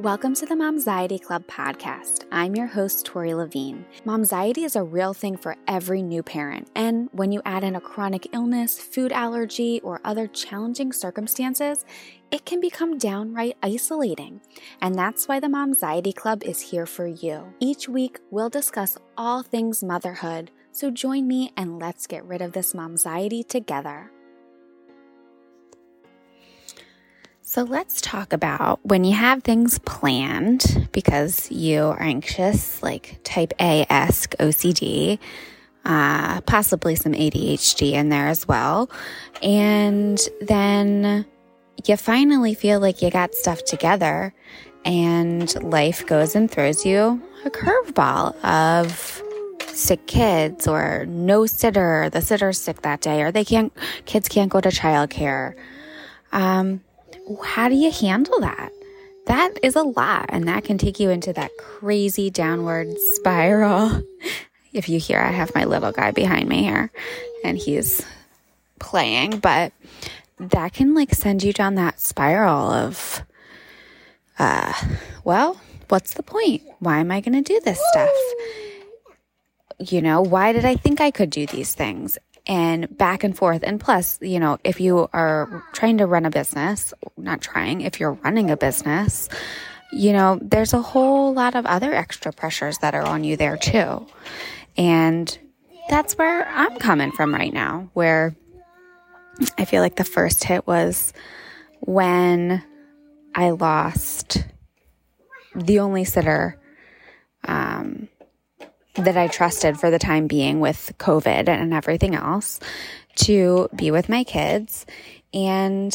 Welcome to the Momxiety Club podcast. I'm your host, Tori Levine. Momxiety is a real thing for every new parent, and when you add in a chronic illness, food allergy, or other challenging circumstances, it can become downright isolating. And that's why the Momxiety Club is here for you. Each week, we'll discuss all things motherhood, so join me and let's get rid of this momxiety together. So let's talk about when you have things planned because you are anxious, like type A esque OCD, uh, possibly some ADHD in there as well. And then you finally feel like you got stuff together and life goes and throws you a curveball of sick kids or no sitter, the sitter's sick that day, or they can't, kids can't go to childcare. Um, how do you handle that? That is a lot, and that can take you into that crazy downward spiral. if you hear, I have my little guy behind me here, and he's playing, but that can like send you down that spiral of, uh, well, what's the point? Why am I going to do this stuff? You know, why did I think I could do these things? And back and forth. And plus, you know, if you are trying to run a business, not trying, if you're running a business, you know, there's a whole lot of other extra pressures that are on you there too. And that's where I'm coming from right now, where I feel like the first hit was when I lost the only sitter um, that I trusted for the time being with COVID and everything else to be with my kids. And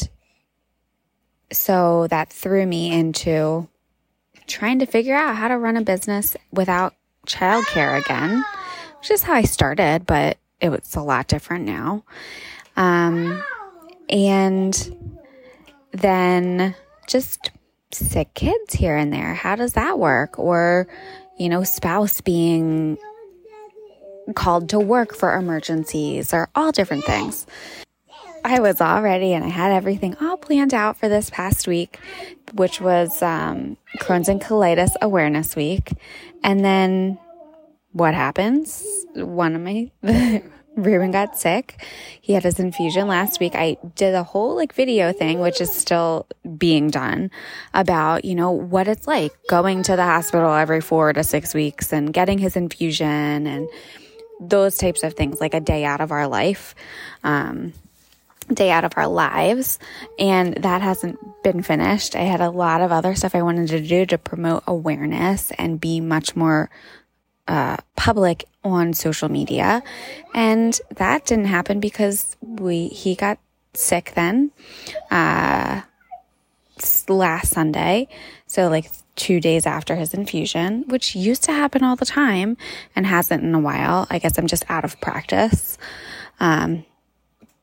so that threw me into trying to figure out how to run a business without childcare again, which is how I started, but it was a lot different now. Um, and then just sick kids here and there. How does that work? Or, you know, spouse being called to work for emergencies or all different things. I was all ready and I had everything all planned out for this past week, which was um, Crohn's and Colitis Awareness Week. And then what happens? One of my Ruben got sick. He had his infusion last week. I did a whole like video thing, which is still being done about, you know, what it's like going to the hospital every four to six weeks and getting his infusion and those types of things, like a day out of our life. Um, day out of our lives and that hasn't been finished. I had a lot of other stuff I wanted to do to promote awareness and be much more uh, public on social media, and that didn't happen because we he got sick then, uh, last Sunday. So like two days after his infusion, which used to happen all the time and hasn't in a while. I guess I'm just out of practice. Um,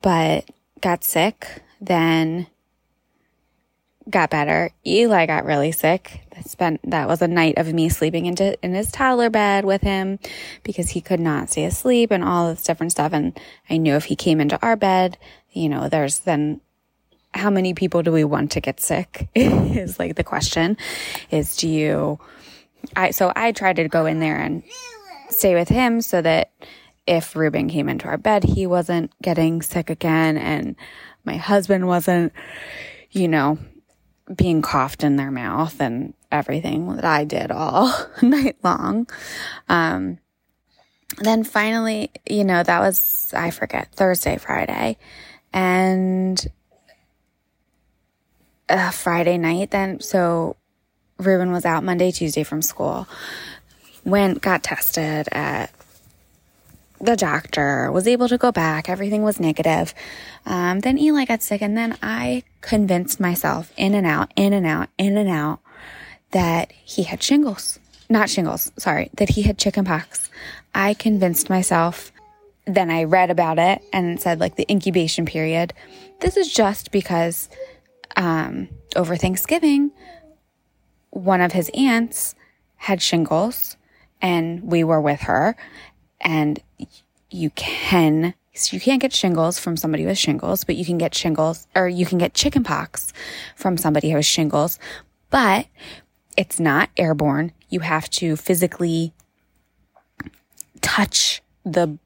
but got sick, then got better. Eli got really sick. Spent that was a night of me sleeping into in his toddler bed with him because he could not stay asleep and all this different stuff. And I knew if he came into our bed, you know, there's then how many people do we want to get sick is like the question is do you I so I tried to go in there and stay with him so that if Ruben came into our bed, he wasn't getting sick again and my husband wasn't, you know, being coughed in their mouth and everything that I did all night long. Um, then finally, you know, that was, I forget, Thursday, Friday. And uh, Friday night, then, so Ruben was out Monday, Tuesday from school. Went, got tested at the doctor, was able to go back. Everything was negative. Um, then Eli got sick, and then I convinced myself in and out, in and out, in and out that he had shingles. Not shingles, sorry, that he had chickenpox. I convinced myself. Then I read about it and said, like, the incubation period. This is just because um, over Thanksgiving, one of his aunts had shingles and we were with her and you can you can't get shingles from somebody with shingles, but you can get shingles or you can get chickenpox from somebody who has shingles. But it's not airborne. You have to physically touch the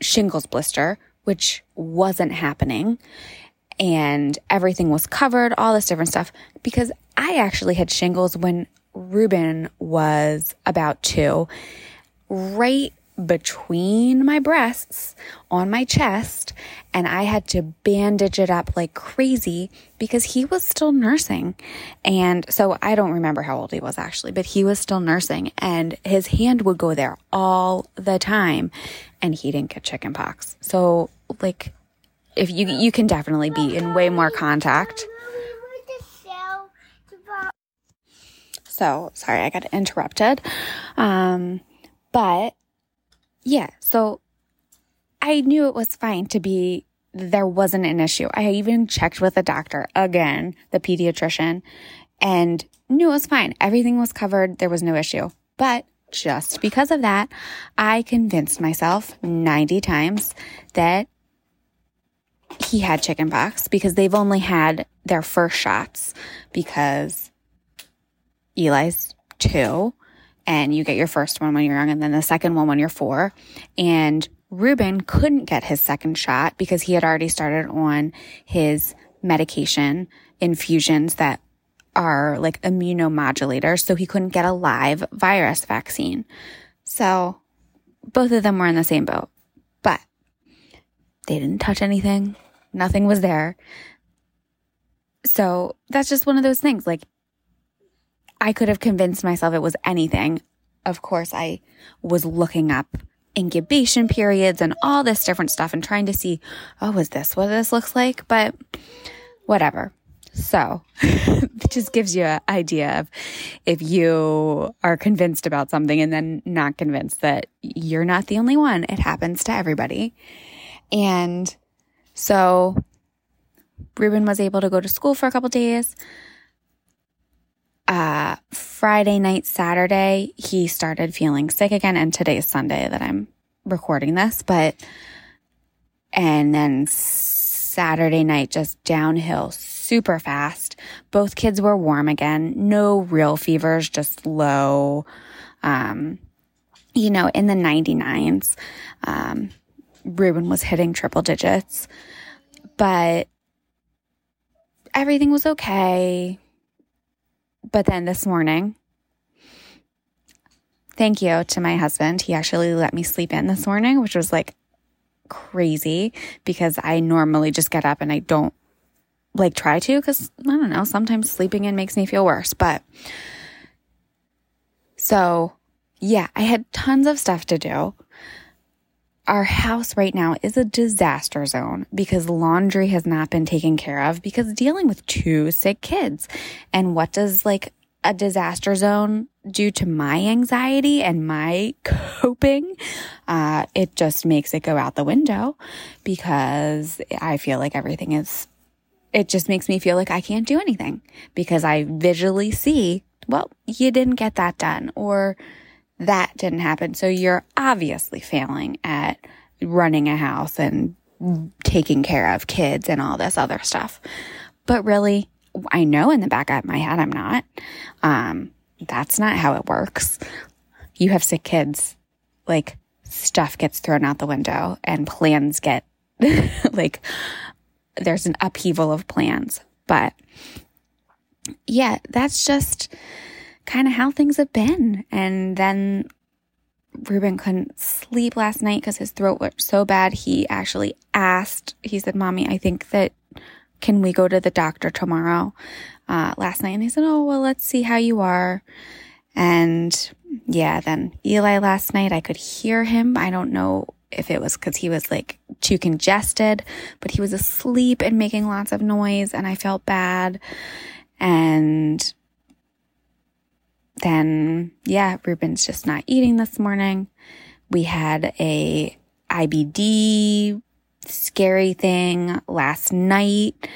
shingles blister, which wasn't happening. And everything was covered, all this different stuff. Because I actually had shingles when Ruben was about two, right between my breasts on my chest and I had to bandage it up like crazy because he was still nursing. And so I don't remember how old he was actually, but he was still nursing and his hand would go there all the time and he didn't get chicken pox. So like if you you can definitely be in way more contact. So sorry, I got interrupted. Um, but yeah, so I knew it was fine to be, there wasn't an issue. I even checked with the doctor again, the pediatrician, and knew it was fine. Everything was covered. There was no issue. But just because of that, I convinced myself 90 times that he had chickenpox because they've only had their first shots because Eli's two and you get your first one when you're young and then the second one when you're four. And Ruben couldn't get his second shot because he had already started on his medication infusions that are like immunomodulators. So he couldn't get a live virus vaccine. So both of them were in the same boat, but they didn't touch anything. Nothing was there. So that's just one of those things. Like I could have convinced myself it was anything. Of course, I was looking up incubation periods and all this different stuff and trying to see, oh, is this what this looks like? But whatever. So it just gives you an idea of if you are convinced about something and then not convinced that you're not the only one. It happens to everybody. And so Ruben was able to go to school for a couple days uh, Friday night, Saturday, he started feeling sick again. And today's Sunday that I'm recording this, but, and then Saturday night, just downhill super fast. Both kids were warm again. No real fevers, just low, um, you know, in the 99s. Um, Ruben was hitting triple digits, but everything was okay but then this morning, thank you to my husband. He actually let me sleep in this morning, which was like crazy because I normally just get up and I don't like try to because I don't know, sometimes sleeping in makes me feel worse. But so yeah, I had tons of stuff to do. Our house right now is a disaster zone because laundry has not been taken care of because dealing with two sick kids. And what does like a disaster zone do to my anxiety and my coping? Uh, it just makes it go out the window because I feel like everything is, it just makes me feel like I can't do anything because I visually see, well, you didn't get that done or, that didn't happen. So you're obviously failing at running a house and taking care of kids and all this other stuff. But really, I know in the back of my head I'm not. Um, that's not how it works. You have sick kids, like stuff gets thrown out the window and plans get like there's an upheaval of plans. But yeah, that's just kind of how things have been. And then Ruben couldn't sleep last night because his throat was so bad. He actually asked, he said, Mommy, I think that can we go to the doctor tomorrow? Uh, last night. And they said, Oh, well, let's see how you are. And yeah, then Eli last night, I could hear him. I don't know if it was because he was like too congested, but he was asleep and making lots of noise and I felt bad. And then yeah, Ruben's just not eating this morning. We had a IBD scary thing last night,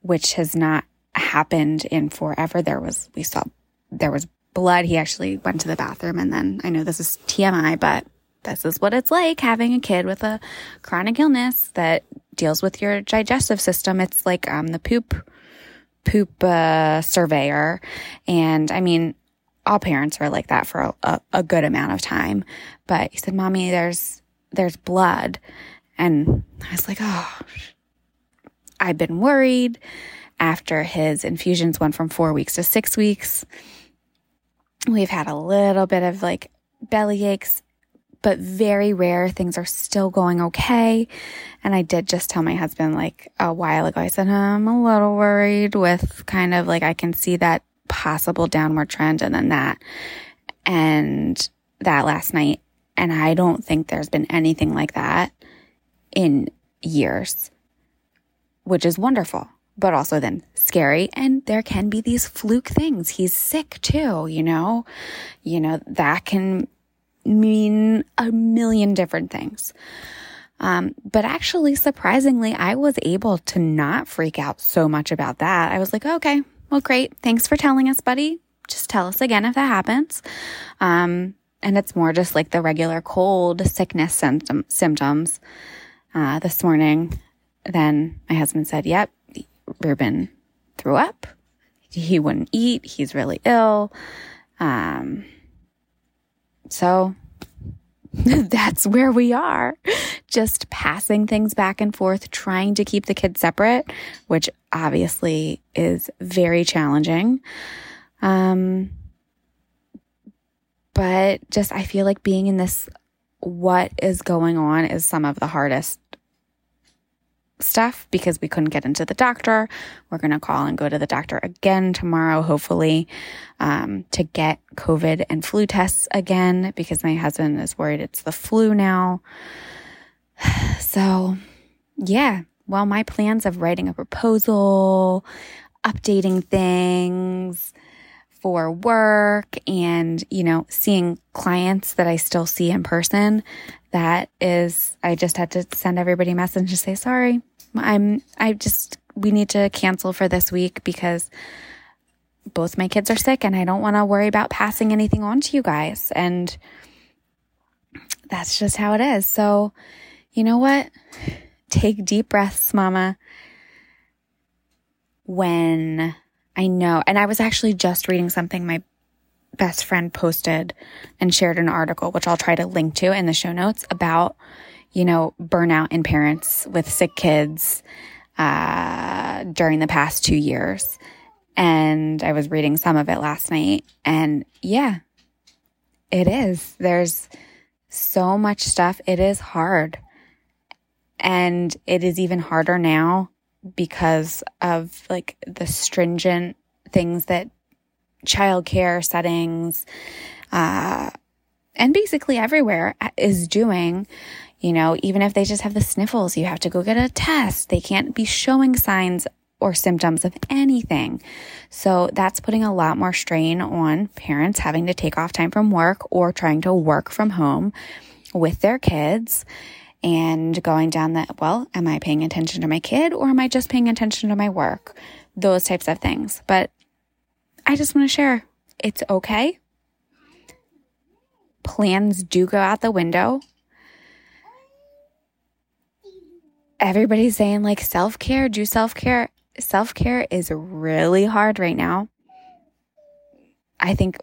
which has not happened in forever. There was, we saw, there was blood. He actually went to the bathroom and then I know this is TMI, but this is what it's like having a kid with a chronic illness that deals with your digestive system. It's like, um, the poop poop uh, surveyor. And I mean, all parents are like that for a, a, good amount of time. But he said, Mommy, there's, there's blood. And I was like, oh, I've been worried after his infusions went from four weeks to six weeks. We've had a little bit of like belly aches, but very rare. Things are still going okay. And I did just tell my husband like a while ago, I said, I'm a little worried with kind of like I can see that possible downward trend and then that. And that last night. And I don't think there's been anything like that in years, which is wonderful, but also then scary. And there can be these fluke things. He's sick too, you know, you know, that can mean a million different things. Um, but actually, surprisingly, I was able to not freak out so much about that. I was like, okay, well, great. Thanks for telling us, buddy. Just tell us again if that happens. Um, and it's more just like the regular cold sickness symptom, symptoms. Uh, this morning, then my husband said, yep, Ruben threw up. He wouldn't eat. He's really ill. Um, so that's where we are. Just passing things back and forth, trying to keep the kids separate, which obviously is very challenging. Um, but just, I feel like being in this, what is going on is some of the hardest stuff because we couldn't get into the doctor. We're going to call and go to the doctor again tomorrow, hopefully, um, to get COVID and flu tests again because my husband is worried it's the flu now. So, yeah. Well, my plans of writing a proposal, updating things, for work and, you know, seeing clients that I still see in person. That is, I just had to send everybody a message to say, sorry, I'm, I just, we need to cancel for this week because both my kids are sick and I don't want to worry about passing anything on to you guys. And that's just how it is. So, you know what? Take deep breaths, mama. When I know, and I was actually just reading something my best friend posted and shared an article, which I'll try to link to in the show notes about you know, burnout in parents with sick kids uh, during the past two years. And I was reading some of it last night. And yeah, it is. There's so much stuff. It is hard. And it is even harder now because of like the stringent things that childcare settings, uh, and basically everywhere is doing. You know, even if they just have the sniffles, you have to go get a test. They can't be showing signs or symptoms of anything. So that's putting a lot more strain on parents having to take off time from work or trying to work from home with their kids and going down that, well, am I paying attention to my kid or am I just paying attention to my work? Those types of things. But I just want to share it's okay. Plans do go out the window everybody's saying like self care, do self care. Self care is really hard right now. I think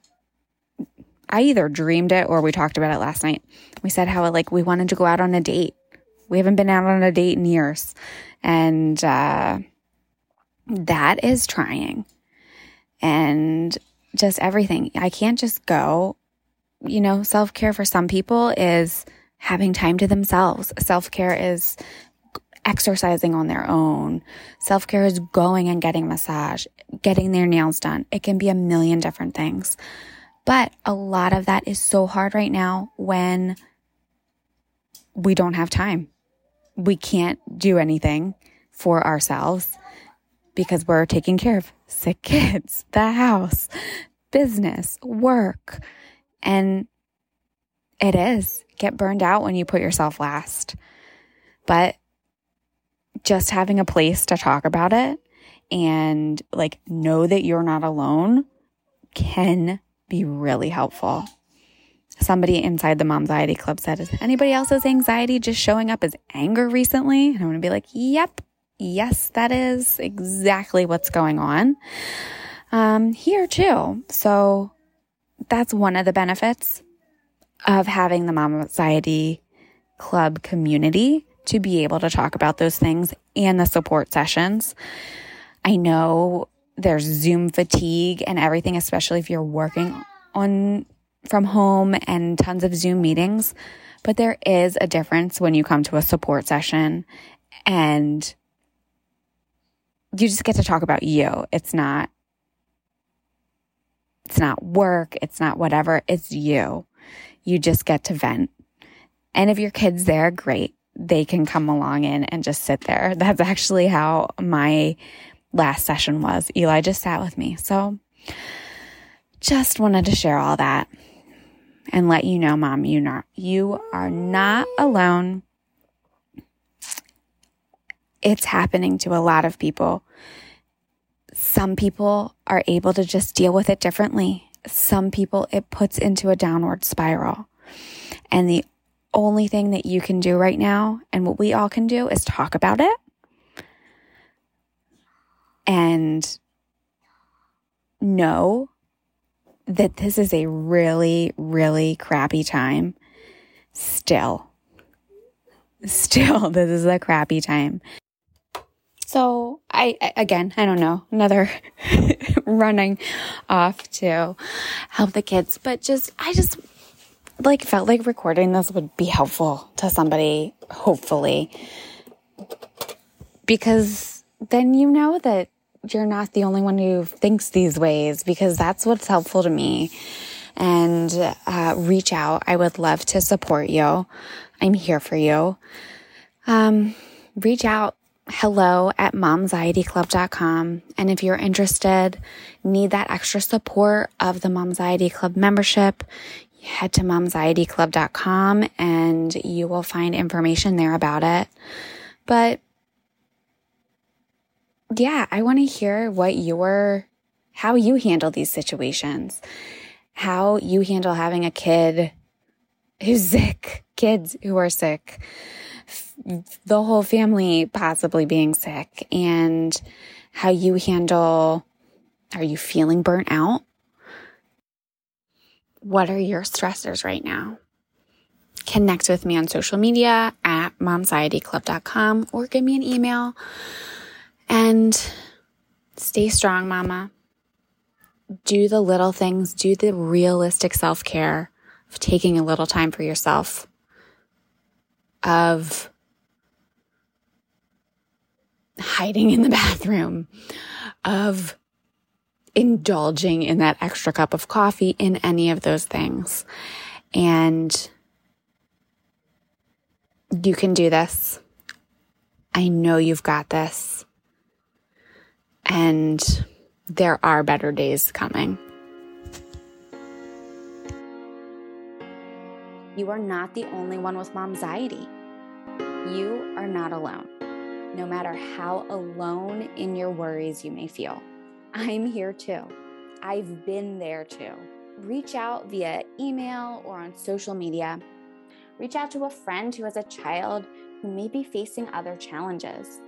I either dreamed it or we talked about it last night. We said how like we wanted to go out on a date. We haven't been out on a date in years. And uh, that is trying. And just everything. I can't just go. You know, self care for some people is having time to themselves. Self care is exercising on their own. Self care is going and getting massage, getting their nails done. It can be a million different things. But a lot of that is so hard right now when we don't have time. We can't do anything for ourselves because we're taking care of sick kids, the house, business, work. And it is get burned out when you put yourself last. But just having a place to talk about it and like know that you're not alone can be really helpful. Somebody inside the Momxiety Club said, Is anybody else's anxiety just showing up as anger recently? And I'm going to be like, Yep, yes, that is exactly what's going on um, here too. So that's one of the benefits of having the Mom Anxiety Club community to be able to talk about those things and the support sessions. I know there's Zoom fatigue and everything, especially if you're working on from home and tons of Zoom meetings. But there is a difference when you come to a support session and you just get to talk about you. It's not it's not work, it's not whatever, it's you. You just get to vent. And if your kid's there, great. They can come along in and just sit there. That's actually how my last session was. Eli just sat with me. So just wanted to share all that and let you know, mom, you not you are not alone. It's happening to a lot of people. Some people are able to just deal with it differently. Some people it puts into a downward spiral. And the only thing that you can do right now and what we all can do is talk about it and know that this is a really, really crappy time. Still, still, this is a crappy time. So I, again, I don't know, another running off to help the kids, but just, I just like felt like recording this would be helpful to somebody, hopefully, because then you know that you're not the only one who thinks these ways because that's what's helpful to me. And uh, reach out. I would love to support you. I'm here for you. Um, reach out hello at momxietyclub.com. And if you're interested, need that extra support of the Momxiety Club membership, head to momxietyclub.com and you will find information there about it. But yeah, I want to hear what your, how you handle these situations, how you handle having a kid who's sick, kids who are sick the whole family possibly being sick and how you handle are you feeling burnt out? What are your stressors right now? Connect with me on social media at momxietyclub.com or give me an email and stay strong, mama. Do the little things, do the realistic self care of taking a little time for yourself, of hiding in the bathroom, of indulging in that extra cup of coffee, in any of those things. And you can do this. I know you've got this. And there are better days coming. You are not the only one with momxiety. You are not alone no matter how alone in your worries you may feel. I'm here too. I've been there too. Reach out via email or on social media. Reach out to a friend who has a child who may be facing other challenges.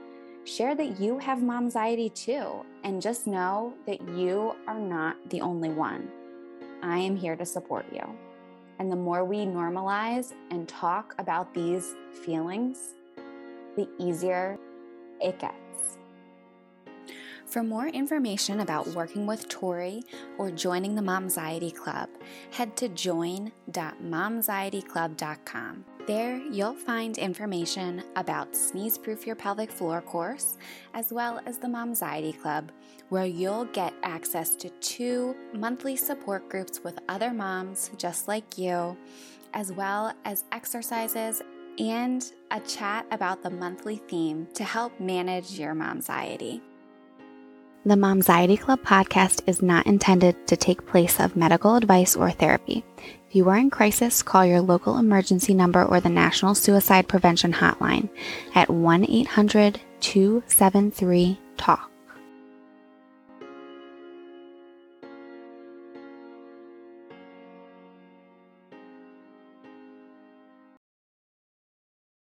Share that you have momxiety too, and just know that you are not the only one. I am here to support you. And the more we normalize and talk about these feelings, the easier it gets. For more information about working with Tori or joining the Momxiety Club, head to join.momxietyclub.com. There, you'll find information about Sneeze Proof Your Pelvic Floor course, as well as the Momxiety Club, where you'll get access to two monthly support groups with other moms just like you, as well as exercises and a chat about the monthly theme to help manage your momxiety. The Momxiety Club podcast is not intended to take place of medical advice or therapy. If you are in crisis, call your local emergency number or the National Suicide Prevention Hotline at 1 800 273 TALK.